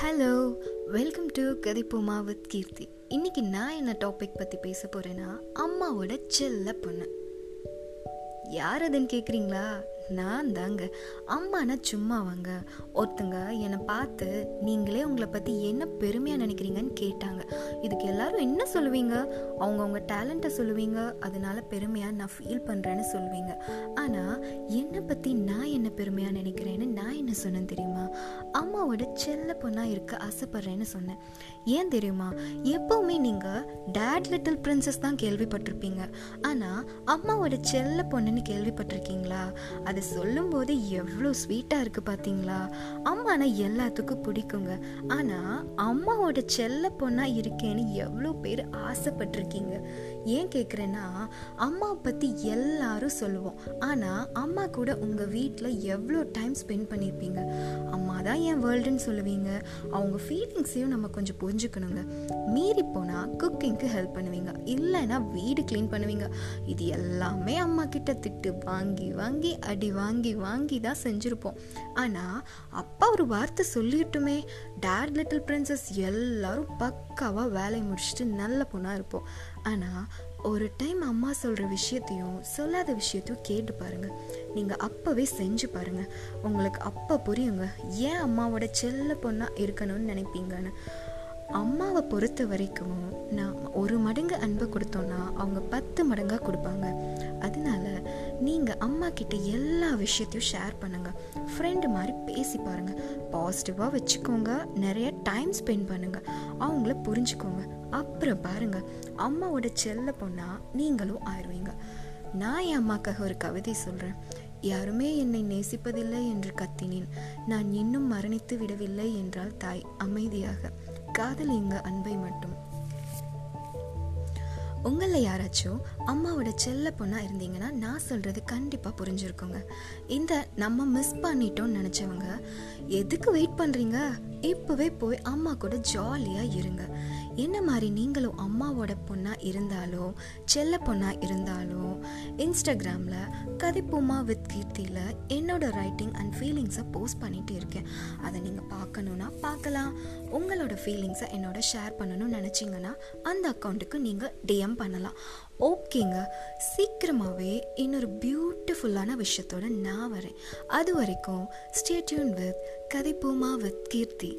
Hello welcome to கதிப்புமா with Keerthi இன்னைக்கு நான் என்ன டாபிக் பற்றி பேச போகிறேன்னா அம்மாவோட செல்ல பொண்ணு. யார் அதுன்னு கேட்குறீங்களா நான் தாங்க அம்மானா சும்மா வாங்க ஒருத்தங்க என்னை பார்த்து நீங்களே உங்களை பற்றி என்ன பெருமையாக நினைக்கிறீங்கன்னு கேட்டாங்க. இதுக்கு எல்லாரும் என்ன சொல்லுவீங்க? அவங்கவுங்க டேலண்ட்டை சொல்லுவீங்க. அதனால பெருமையாக நான் ஃபீல் பண்ணுறேன்னு சொல்லுவீங்க. ஆனால் என்னை பற்றி நான் என்ன பெருமையாக நினைக்கிறேன்னு நான் என்ன சொன்னேன் தெரியுமா? அம்மாவோட செல்ல பொண்ணாக இருக்க ஆசைப்பட்றேன்னு சொன்னேன். ஏன் தெரியுமா? எப்போவுமே நீங்கள் டேட் லிட்டில் பிரின்சஸ் தான் கேள்விப்பட்டிருப்பீங்க. ஆனால் அம்மாவோட செல்ல பொண்ணுன்னு கேள்விப்பட்டிருக்கீங்களா? அதை சொல்லும்போது எவ்வளோ ஸ்வீட்டாக இருக்குது பார்த்தீங்களா அம்மானா எல்லாத்துக்கும் பிடிக்குங்க. ஆனால் அம்மாவோட செல்ல பொண்ணாக இருக்கேன்னு எவ்வளோ பேர் ஆசைப்பட்டிருக்கீங்க. ஏன் கேட்குறேன்னா அம்மாவை பற்றி எல்லாரும் சொல்லுவோம். ஆனால் அம்மா கூட உங்கள் வீட்டில் எவ்வளோ டைம் ஸ்பெண்ட் பண்ணியிருப்பீங்க அம்மா தான் என் வேர்ல்டுன்னு சொல்லுவீங்க. அவங்க ஃபீலிங்ஸையும் நம்ம கொஞ்சம் புரிஞ்சுக்கணுங்க. மீறி போனால் குக்கிங்க்கு ஹெல்ப் பண்ணுவீங்க. இல்லைன்னா வீடு க்ளீன் பண்ணுவீங்க. இது எல்லாமே அம்மா கிட்ட திட்டு வாங்கி வாங்கி அடி அடி வாங்கி வாங்கி தான் செஞ்சுருப்போம். ஆனால் அப்பா ஒரு வார்த்தை சொல்லிட்டுமே டேட் லிட்டில் பிரின்சஸ் எல்லாரும் பக்காவாக வேலையை முடிச்சுட்டு நல்ல பொண்ணாக இருப்போம். ஆனால் ஒரு டைம் அம்மா சொல்கிற விஷயத்தையும் சொல்லாத விஷயத்தையும் கேட்டு பாருங்கள் நீங்கள் அப்போவே செஞ்சு பாருங்கள் உங்களுக்கு அப்போ புரியுங்க ஏன் அம்மாவோட செல்ல பொண்ணாக இருக்கணும்னு நினைப்பீங்கன்னு. அம்மாவை பொறுத்த வரைக்கும் நான் ஒரு மடங்கு அன்பை கொடுத்தோன்னா அவங்க பத்து மடங்காக கொடுப்பாங்க. நீங்கள் அம்மா கிட்ட எல்லா விஷயத்தையும் ஷேர் பண்ணுங்கள் ஃப்ரெண்டு மாதிரி பேசி பாருங்கள் பாசிட்டிவாக வச்சுக்கோங்க. நிறைய டைம் ஸ்பெண்ட் பண்ணுங்கள் அவங்கள புரிஞ்சுக்கோங்க. அப்புறம் பாருங்கள் அம்மாவோட செல்ல பொண்ணால் நீங்களும் ஆயிடுவீங்க நான் என் அம்மாக்காக ஒரு கவிதை சொல்கிறேன் யாருமே என்னை நேசிப்பதில்லை என்று கத்தினேன். நான் இன்னும் மரணித்து விடவில்லை என்றால் தாய் அமைதியாக. காதலிங்க அன்பை மட்டும். உங்களில் யாராச்சும் அம்மாவோட செல்ல பொண்ணாக இருந்தீங்கன்னா நான் சொல்கிறது கண்டிப்பாக புரிஞ்சிருக்குங்க. இந்த நம்ம மிஸ் பண்ணிட்டோம்னு நினச்சவங்க எதுக்கு வெயிட் பண்ணுறீங்க இப்போவே போய் அம்மா கூட ஜாலியாக இருங்க. என்ன மாதிரி நீங்களும் அம்மாவோட பொண்ணாக இருந்தாலும் செல்ல பொண்ணாக இருந்தாலும் இன்ஸ்டாகிராமில் கதிப்புமா வித் கீர்த்தியில் என்னோட ரைட்டிங் அண்ட் ஃபீலிங்ஸை போஸ்ட் பண்ணிகிட்டு இருக்கேன். அதை நீங்கள் பார்க்கணுன்னா பார்க்கலாம். உங்களோட ஃபீலிங்ஸை என்னோட ஷேர் பண்ணணும்னு நினச்சிங்கன்னா அந்த அக்கௌண்ட்டுக்கு நீங்கள் டிஎம் பண்ணலாம். ஓகேங்க சீக்கிரமாகவே இன்னொரு பியூட்டி பியூட்டிஃபுல்லான விஷயத்தோட நான் வரேன். அது வரைக்கும் ஸ்டேட்யூன் வித் கதைப்போமா வித் கீர்த்தி.